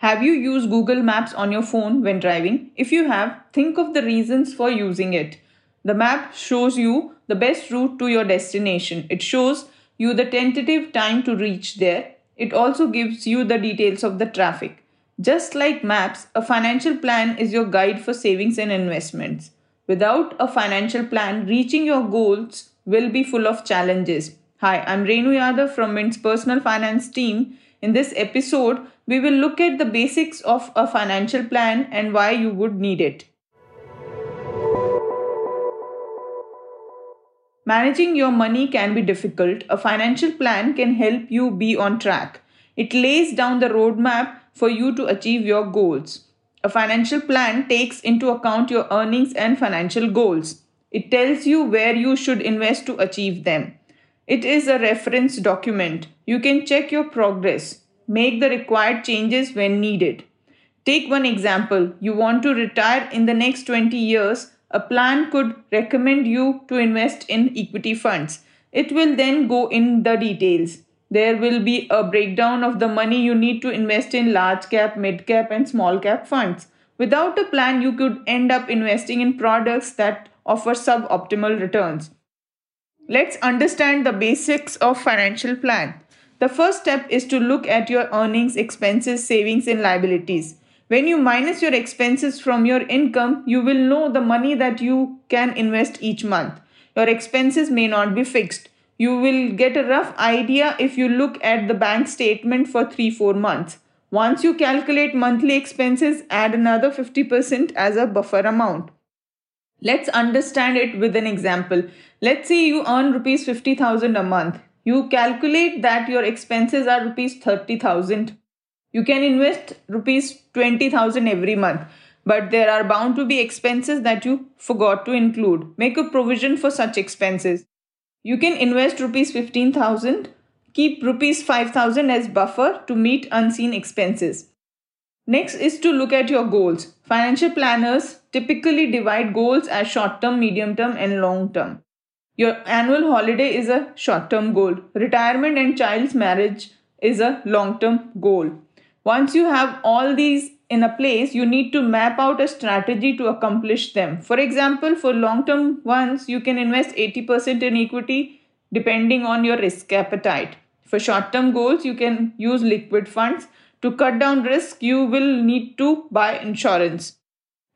Have you used Google Maps on your phone when driving? If you have, think of the reasons for using it. The map shows you the best route to your destination. It shows you the tentative time to reach there. It also gives you the details of the traffic. Just like maps, a financial plan is your guide for savings and investments. Without a financial plan, reaching your goals will be full of challenges. Hi, I'm Renu Yadav from Mint's personal finance team. In this episode, we will look at the basics of a financial plan and why you would need it. Managing your money can be difficult. A financial plan can help you be on track. It lays down the roadmap for you to achieve your goals. A financial plan takes into account your earnings and financial goals. It tells you where you should invest to achieve them. It is a reference document. You can check your progress, make the required changes when needed. Take one example. You want to retire in the next 20 years. A plan could recommend you to invest in equity funds. It will then go in the details there will be a breakdown of the money you need to invest in large cap, mid cap, and small cap funds. Without a plan, you could end up investing in products that offer suboptimal returns. Let's understand the basics of financial plan. The first step is to look at your earnings, expenses, savings, and liabilities. When you minus your expenses from your income, you will know the money that you can invest each month. Your expenses may not be fixed you will get a rough idea if you look at the bank statement for 3 4 months. Once you calculate monthly expenses, add another 50% as a buffer amount. Let's understand it with an example. Let's say you earn rupees 50,000 a month. You calculate that your expenses are rupees 30,000. You can invest rupees 20,000 every month, but there are bound to be expenses that you forgot to include. Make a provision for such expenses. You can invest rupees 15,000, keep rupees 5,000 as buffer to meet unseen expenses. Next is to look at your goals. Financial planners typically divide goals as short term, medium term, and long term. Your annual holiday is a short term goal. Retirement and child's marriage is a long term goal. Once you have all these in a place, you need to map out a strategy to accomplish them. For example, for long term ones, you can invest 80% in equity depending on your risk appetite. For short term goals, you can use liquid funds. To cut down risk, you will need to buy insurance.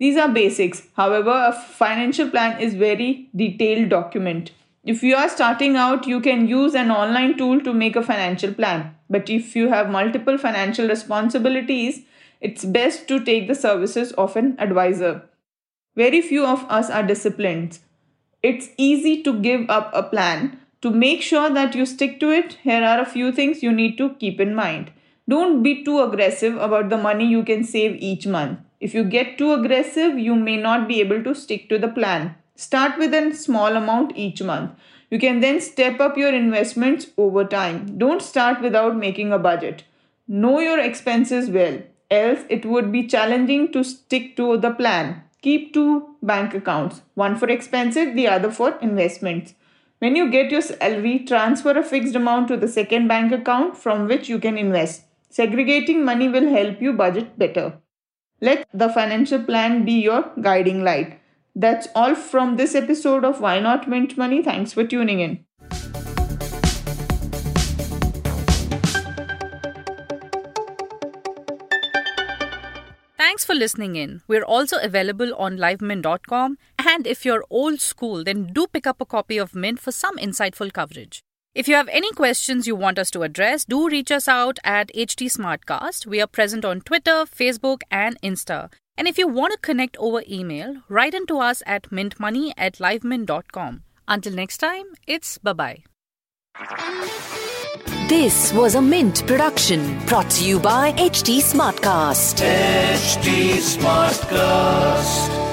These are basics. However, a financial plan is very detailed document. If you are starting out, you can use an online tool to make a financial plan. But if you have multiple financial responsibilities, it's best to take the services of an advisor. Very few of us are disciplined. It's easy to give up a plan. To make sure that you stick to it, here are a few things you need to keep in mind. Don't be too aggressive about the money you can save each month. If you get too aggressive, you may not be able to stick to the plan. Start with a small amount each month. You can then step up your investments over time. Don't start without making a budget. Know your expenses well else it would be challenging to stick to the plan. Keep two bank accounts, one for expenses, the other for investments. When you get your salary, transfer a fixed amount to the second bank account from which you can invest. Segregating money will help you budget better. Let the financial plan be your guiding light. That's all from this episode of Why Not Mint Money. Thanks for tuning in. Thanks for listening in. We're also available on livemint.com. And if you're old school, then do pick up a copy of Mint for some insightful coverage. If you have any questions you want us to address, do reach us out at HT Smartcast. We are present on Twitter, Facebook, and Insta. And if you want to connect over email, write into us at mintmoney at livemint.com. Until next time, it's bye bye. This was a Mint production brought to you by HT Smartcast. HT Smartcast.